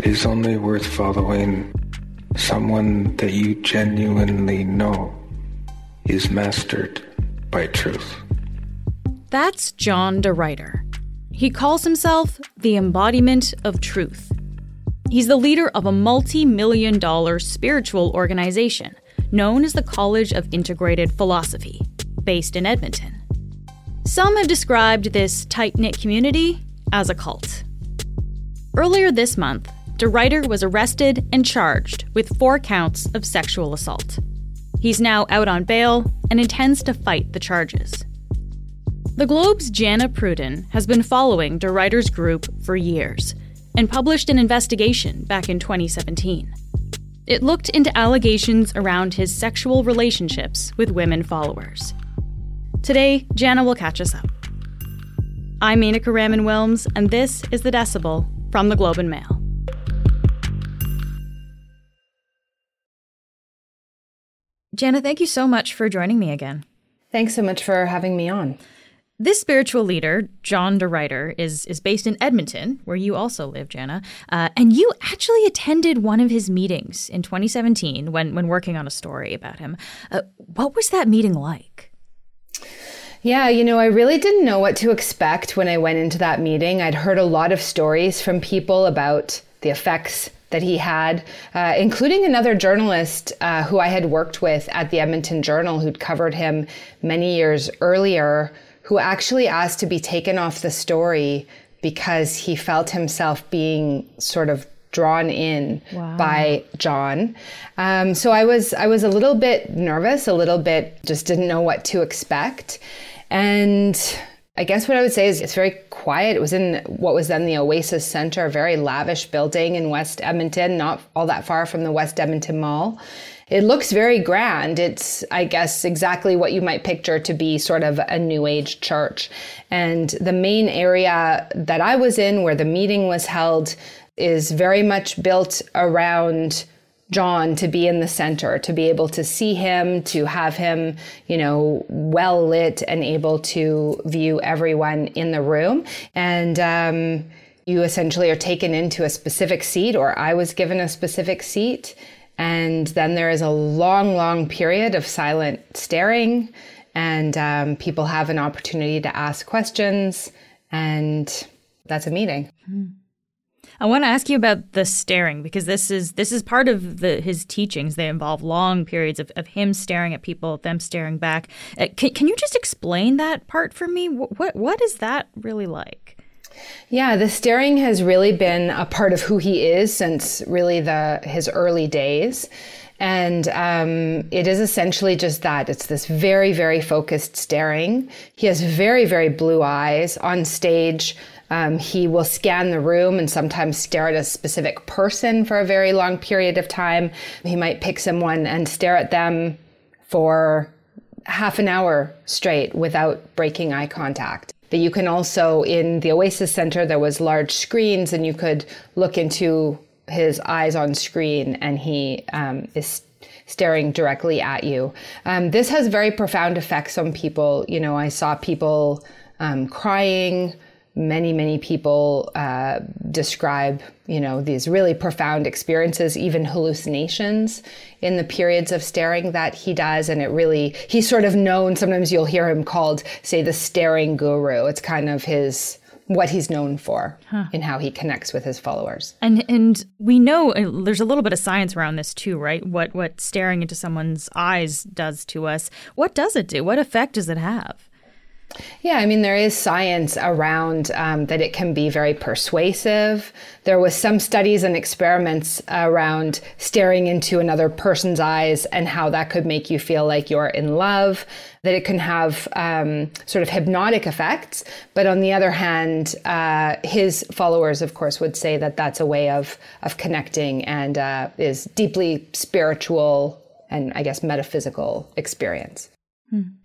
It is only worth following someone that you genuinely know is mastered by truth. That's John de Ruiter. He calls himself the embodiment of truth. He's the leader of a multi million dollar spiritual organization known as the College of Integrated Philosophy, based in Edmonton. Some have described this tight knit community as a cult. Earlier this month, De Ruiter was arrested and charged with four counts of sexual assault. He's now out on bail and intends to fight the charges. The Globe's Jana Pruden has been following de Ruiter's group for years and published an investigation back in 2017. It looked into allegations around his sexual relationships with women followers. Today, Jana will catch us up. I'm Menaka Raman Wilms, and this is The Decibel from the Globe and Mail. Jana, thank you so much for joining me again. Thanks so much for having me on. This spiritual leader, John de Ruiter, is is based in Edmonton, where you also live, Jana. Uh, and you actually attended one of his meetings in 2017 when when working on a story about him. Uh, what was that meeting like? Yeah, you know, I really didn't know what to expect when I went into that meeting. I'd heard a lot of stories from people about the effects that he had, uh, including another journalist uh, who I had worked with at the Edmonton Journal who'd covered him many years earlier who actually asked to be taken off the story because he felt himself being sort of drawn in wow. by John. Um, so I was I was a little bit nervous, a little bit just didn't know what to expect, and I guess what I would say is it's very quiet. It was in what was then the Oasis Center, a very lavish building in West Edmonton, not all that far from the West Edmonton Mall it looks very grand. It's, I guess, exactly what you might picture to be sort of a new age church. And the main area that I was in where the meeting was held is very much built around John to be in the center, to be able to see him, to have him, you know, well lit and able to view everyone in the room. And, um, you essentially are taken into a specific seat, or I was given a specific seat. And then there is a long, long period of silent staring, and um, people have an opportunity to ask questions, and that's a meeting. I want to ask you about the staring because this is this is part of the, his teachings. They involve long periods of, of him staring at people, them staring back. Uh, can, can you just explain that part for me? What what is that really like? Yeah, the staring has really been a part of who he is since really the his early days. And um, it is essentially just that. It's this very, very focused staring. He has very, very blue eyes on stage. Um, he will scan the room and sometimes stare at a specific person for a very long period of time. He might pick someone and stare at them for half an hour straight without breaking eye contact that you can also in the Oasis Center there was large screens and you could look into his eyes on screen and he um, is staring directly at you. Um, this has very profound effects on people. You know, I saw people um, crying many, many people uh, describe, you know, these really profound experiences, even hallucinations in the periods of staring that he does. And it really, he's sort of known, sometimes you'll hear him called, say, the staring guru. It's kind of his, what he's known for huh. in how he connects with his followers. And and we know uh, there's a little bit of science around this too, right? What what staring into someone's eyes does to us. What does it do? What effect does it have? Yeah, I mean, there is science around um, that it can be very persuasive. There was some studies and experiments around staring into another person's eyes and how that could make you feel like you're in love, that it can have um, sort of hypnotic effects. But on the other hand, uh, his followers, of course, would say that that's a way of, of connecting and uh, is deeply spiritual and, I guess, metaphysical experience. Hmm.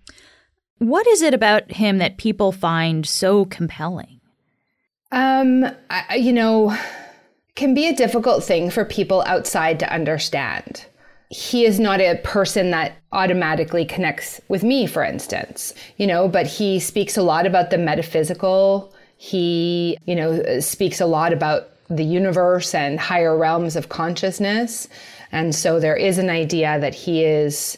What is it about him that people find so compelling? Um, I, you know, can be a difficult thing for people outside to understand. He is not a person that automatically connects with me, for instance, you know, but he speaks a lot about the metaphysical. He, you know, speaks a lot about the universe and higher realms of consciousness. And so there is an idea that he is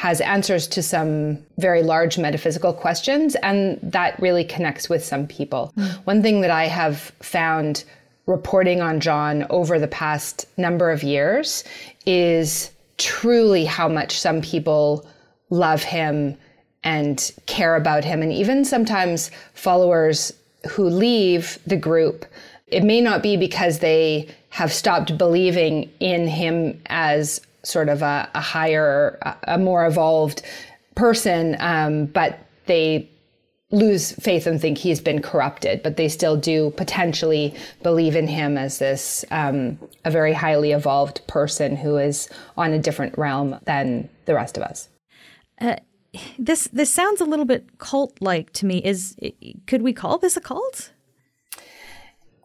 has answers to some very large metaphysical questions and that really connects with some people. Mm. One thing that I have found reporting on John over the past number of years is truly how much some people love him and care about him and even sometimes followers who leave the group it may not be because they have stopped believing in him as sort of a, a higher, a more evolved person, um, but they lose faith and think he's been corrupted, but they still do potentially believe in him as this um, a very highly evolved person who is on a different realm than the rest of us. Uh, this this sounds a little bit cult like to me. Is could we call this a cult?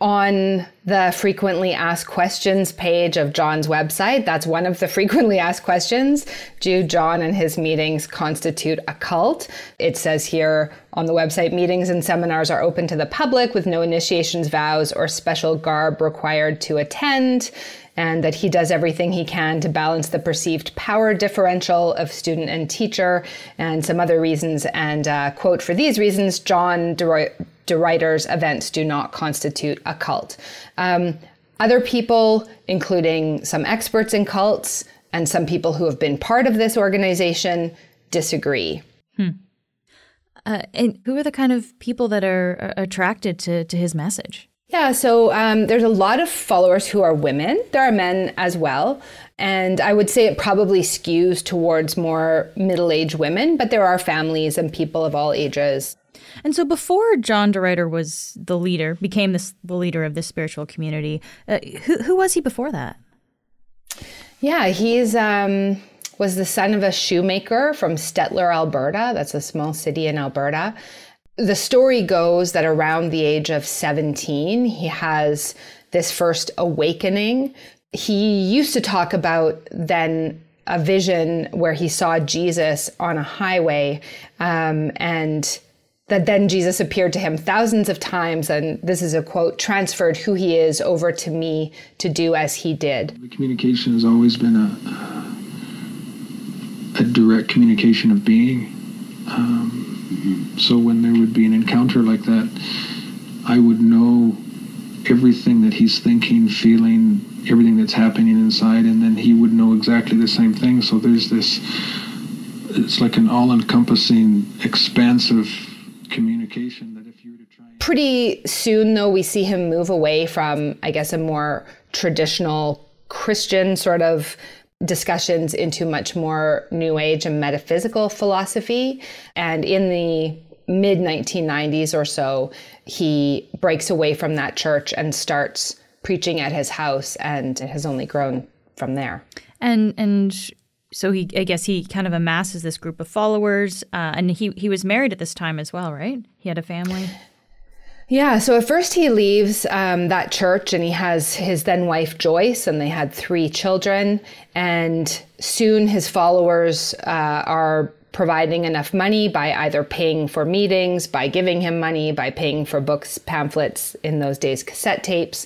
On the frequently asked questions page of John's website. That's one of the frequently asked questions. Do John and his meetings constitute a cult? It says here on the website meetings and seminars are open to the public with no initiations, vows, or special garb required to attend. And that he does everything he can to balance the perceived power differential of student and teacher, and some other reasons. And uh, quote, for these reasons, John DeRoy- de Ruiter's events do not constitute a cult. Um, other people, including some experts in cults and some people who have been part of this organization, disagree. Hmm. Uh, and who are the kind of people that are, are attracted to, to his message? Yeah, so um, there's a lot of followers who are women. There are men as well. And I would say it probably skews towards more middle aged women, but there are families and people of all ages. And so before John de Ruiter was the leader, became this, the leader of this spiritual community, uh, who, who was he before that? Yeah, he's um, was the son of a shoemaker from Stettler, Alberta. That's a small city in Alberta. The story goes that around the age of 17, he has this first awakening. He used to talk about then a vision where he saw Jesus on a highway um, and that then Jesus appeared to him thousands of times, and this is a quote, transferred who he is over to me to do as he did. The communication has always been a, a direct communication of being. Um, so when there would be an encounter like that, I would know everything that he's thinking, feeling, everything that's happening inside, and then he would know exactly the same thing. So there's this, it's like an all encompassing, expansive communication that if you were to try pretty soon though we see him move away from i guess a more traditional christian sort of discussions into much more new age and metaphysical philosophy. And in the mid 1990s or so he breaks away from that church and starts preaching at his house and it has only grown from there. And and so he I guess he kind of amasses this group of followers, uh, and he he was married at this time as well, right? He had a family. Yeah, so at first he leaves um, that church and he has his then wife Joyce, and they had three children. And soon his followers uh, are providing enough money by either paying for meetings, by giving him money, by paying for books, pamphlets, in those days, cassette tapes,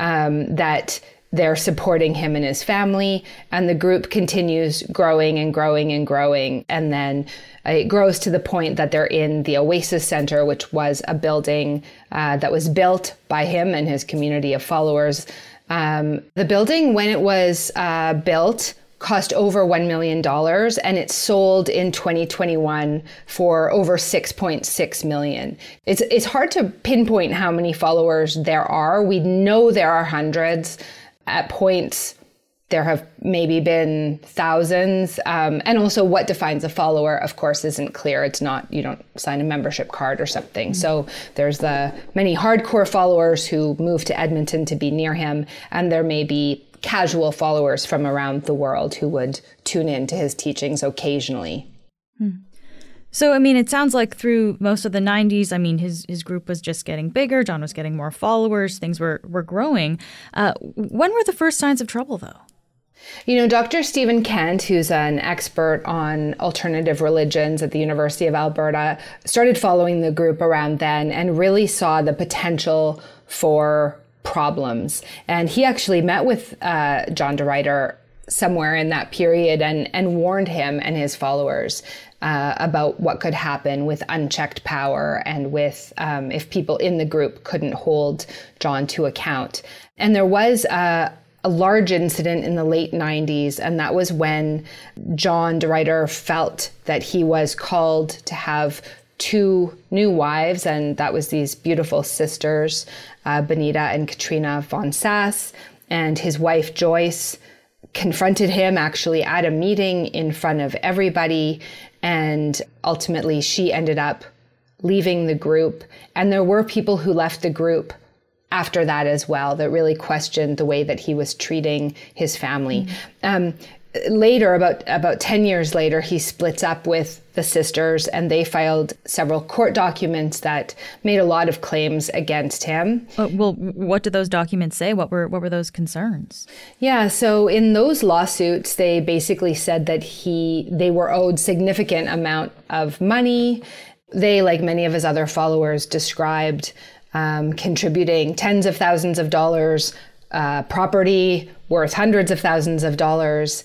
um, that they're supporting him and his family and the group continues growing and growing and growing and then it grows to the point that they're in the oasis center which was a building uh, that was built by him and his community of followers um, the building when it was uh, built cost over $1 million and it sold in 2021 for over 6.6 million. It's, it's hard to pinpoint how many followers there are. We know there are hundreds at points there have maybe been thousands um, and also what defines a follower of course isn't clear it's not you don't sign a membership card or something mm-hmm. so there's the many hardcore followers who move to edmonton to be near him and there may be casual followers from around the world who would tune in to his teachings occasionally hmm. So, I mean, it sounds like through most of the 90s, I mean, his, his group was just getting bigger. John was getting more followers. Things were, were growing. Uh, when were the first signs of trouble, though? You know, Dr. Stephen Kent, who's an expert on alternative religions at the University of Alberta, started following the group around then and really saw the potential for problems. And he actually met with uh, John de Ruiter somewhere in that period and, and warned him and his followers uh, about what could happen with unchecked power and with um, if people in the group couldn't hold John to account. And there was a, a large incident in the late 90s, and that was when John de Ruiter felt that he was called to have two new wives, and that was these beautiful sisters, uh, Benita and Katrina von Sass, and his wife Joyce confronted him actually at a meeting in front of everybody. And ultimately, she ended up leaving the group. And there were people who left the group after that as well that really questioned the way that he was treating his family. Mm-hmm. Um, later, about about ten years later, he splits up with the sisters, and they filed several court documents that made a lot of claims against him. Uh, well, what did those documents say? What were what were those concerns? Yeah, so in those lawsuits, they basically said that he they were owed significant amount of money. They, like many of his other followers, described um, contributing tens of thousands of dollars uh, property worth hundreds of thousands of dollars,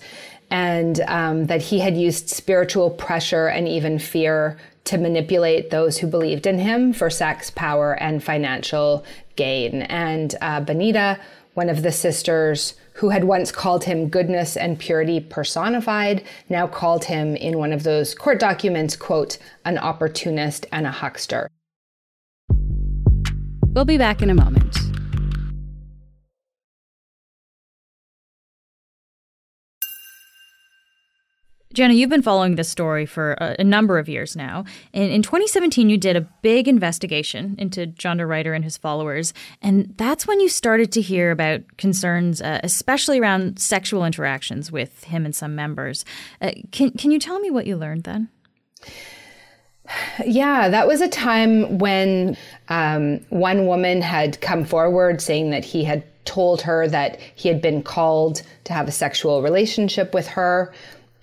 and um, that he had used spiritual pressure and even fear to manipulate those who believed in him for sex, power, and financial gain. And uh, Benita, one of the sisters who had once called him goodness and purity personified, now called him in one of those court documents, quote, an opportunist and a huckster. We'll be back in a moment. Jana, you've been following this story for a, a, number of years now. And in 2017, you did a big investigation into John de Ruiter and his followers. And that's when you started to hear about concerns, uh, especially around sexual interactions with him and some members. Uh, can, can you tell me what you learned then? Yeah, that was a time when um, one woman had come forward saying that he had told her that he had been called to have a sexual relationship with her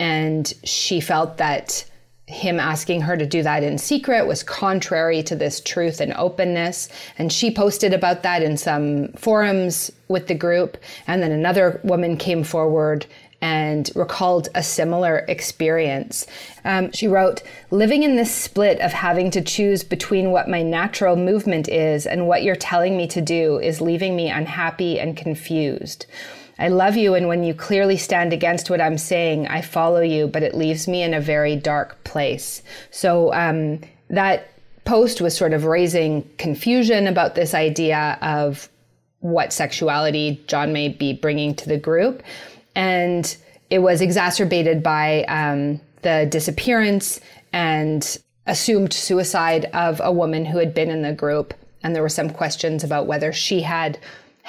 and she felt that him asking her to do that in secret was contrary to this truth and openness. And she posted about that in some forums with the group. And then another woman came forward and recalled a similar experience. Um, she wrote, Living in this split of having to choose between what my natural movement is and what you're telling me to do is leaving me unhappy and confused. I love you, and when you clearly stand against what I'm saying, I follow you, but it leaves me in a very dark place. So um, that post was sort of raising confusion about this idea of what sexuality John may be bringing to the group. And it was exacerbated by um, the disappearance and assumed suicide of a woman who had been in the group. And there were some questions about whether she had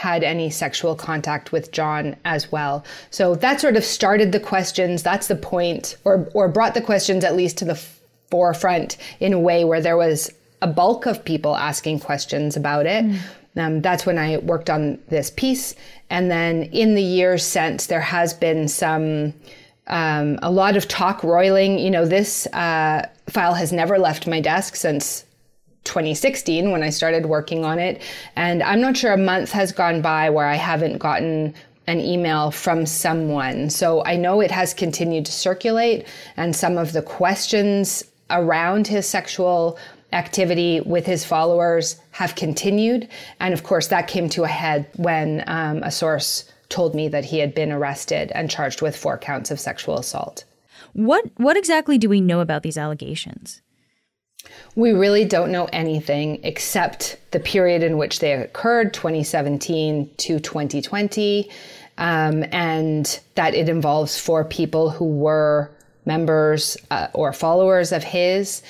had any sexual contact with John as well. So that sort of started the questions. That's the point, or or brought the questions at least to the forefront in a way where there was a bulk of people asking questions about it. Mm. Um, that's when I worked on this piece, and then in the years since, there has been some. Um, a lot of talk roiling. You know, this uh, file has never left my desk since 2016 when I started working on it. And I'm not sure a month has gone by where I haven't gotten an email from someone. So I know it has continued to circulate, and some of the questions around his sexual activity with his followers have continued. And of course, that came to a head when um, a source told me that he had been arrested and charged with four counts of sexual assault. What what exactly do we know about these allegations? We really don't know anything except the period in which they occurred, 2017 to 2020, um, and that it involves four people who were members uh, or followers of his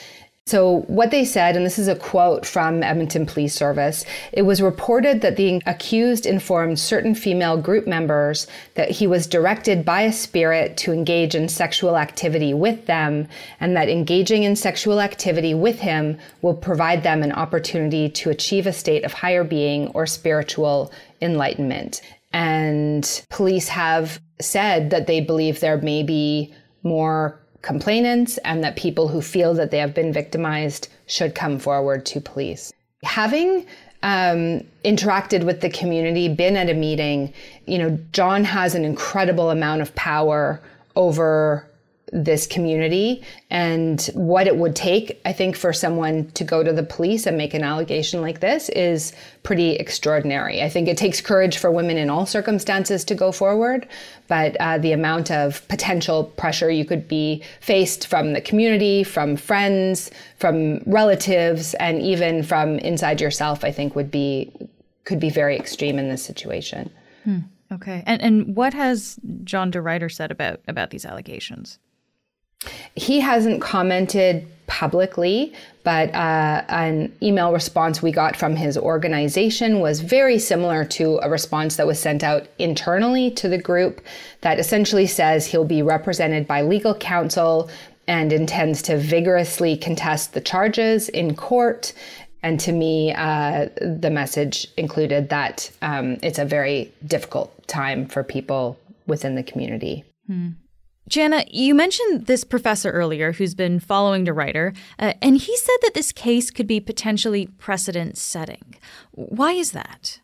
so, what they said, and this is a quote from Edmonton Police Service, it was reported that the accused informed certain female group members that he was directed by a spirit to engage in sexual activity with them, and that engaging in sexual activity with him will provide them an opportunity to achieve a state of higher being or spiritual enlightenment. And police have said that they believe there may be more complainants and that people who feel that they have been victimized should come forward to police. Having um, interacted with the community, been at a meeting, you know, John has an incredible amount of power over this community and what it would take, I think, for someone to go to the police and make an allegation like this is pretty extraordinary. I think it takes courage for women in all circumstances to go forward, but uh, the amount of potential pressure you could be faced from the community, from friends, from relatives, and even from inside yourself, I think would be could be very extreme in this situation. Hmm. Okay. And and what has John de Ruiter said about about these allegations? He hasn't commented publicly, but uh, an email response we got from his organization was very similar to a response that was sent out internally to the group that essentially says he'll be represented by legal counsel and intends to vigorously contest the charges in court. And to me, uh, the message included that um, it's a very difficult time for people within the community. Hmm. Jana, you mentioned this professor earlier who's been following de Ruiter, uh, and he said that this case could be potentially precedent setting. Why is that?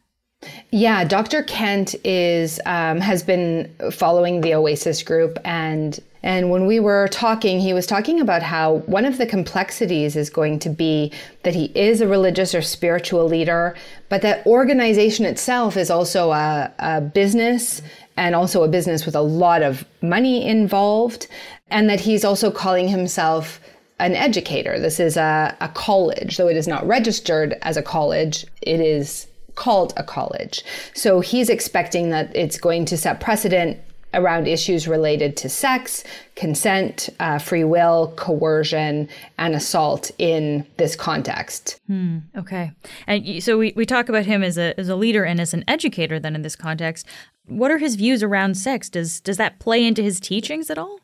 Yeah, Dr. Kent is um, has been following the Oasis group, and and when we were talking, he was talking about how one of the complexities is going to be that he is a religious or spiritual leader, but that organization itself is also a, a business and also a business with a lot of money involved, and that he's also calling himself an educator. This is a, a college, though it is not registered as a college, it is called a college. So he's expecting that it's going to set precedent around issues related to sex, consent, uh, free will, coercion, and assault in this context. Hmm, okay. And so we, we talk about him as a, as a leader and as an educator then in this context. What are his views around sex? Does, does that play into his teachings at all?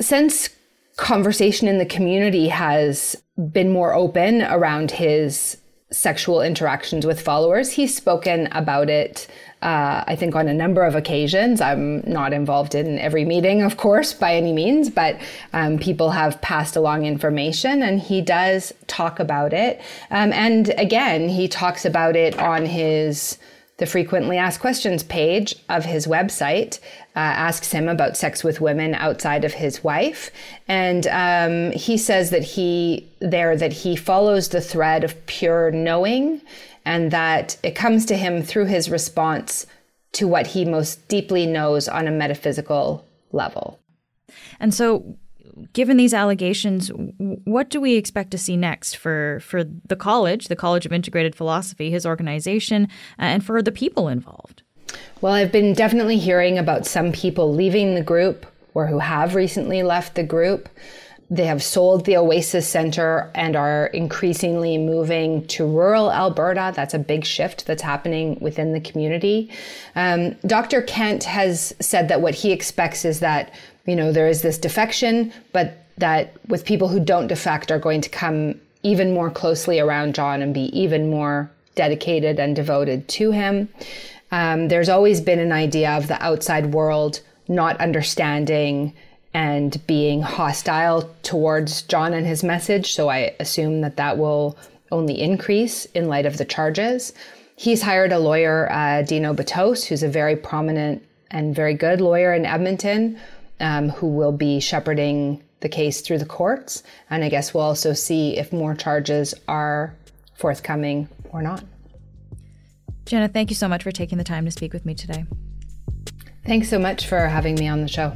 Since conversation in the community has been more open around his sexual interactions with followers, he's spoken about it uh, I think on a number of occasions. I'm not involved in every meeting, of course, by any means, but um, people have passed along information and he does talk about it. Um, and again, he talks about it on his the frequently asked questions page of his website uh, asks him about sex with women outside of his wife and um, he says that he there that he follows the thread of pure knowing and that it comes to him through his response to what he most deeply knows on a metaphysical level. And so, given these allegations, what do we expect to see next for, for the college, the College of Integrated Philosophy, his organization, and for the people involved? Well, I've been definitely hearing about some people leaving the group or who have recently left the group. They have sold the Oasis Center and are increasingly moving to rural Alberta. That's a big shift that's happening within the community. Um, Dr. Kent has said that what he expects is that, you know, there is this defection, but that with people who don't defect are going to come even more closely around John and be even more dedicated and devoted to him. Um, there's always been an idea of the outside world not understanding and being hostile towards John and his message. So I assume that that will only increase in light of the charges. He's hired a lawyer, uh, Dino Bottos, who's a very prominent and very good lawyer in Edmonton, um, who will be shepherding the case through the courts. And I guess we'll also see if more charges are forthcoming or not. Jana, thank you so much for taking the time to speak with me today. Thanks so much for having me on the show.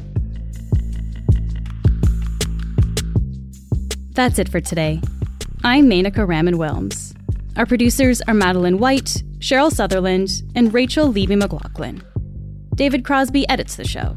That's it for today. I'm Menaka Raman Wilms. Our producers are Madeline White, Cheryl Sutherland, and Rachel Levy McLaughlin. David Crosby edits the show.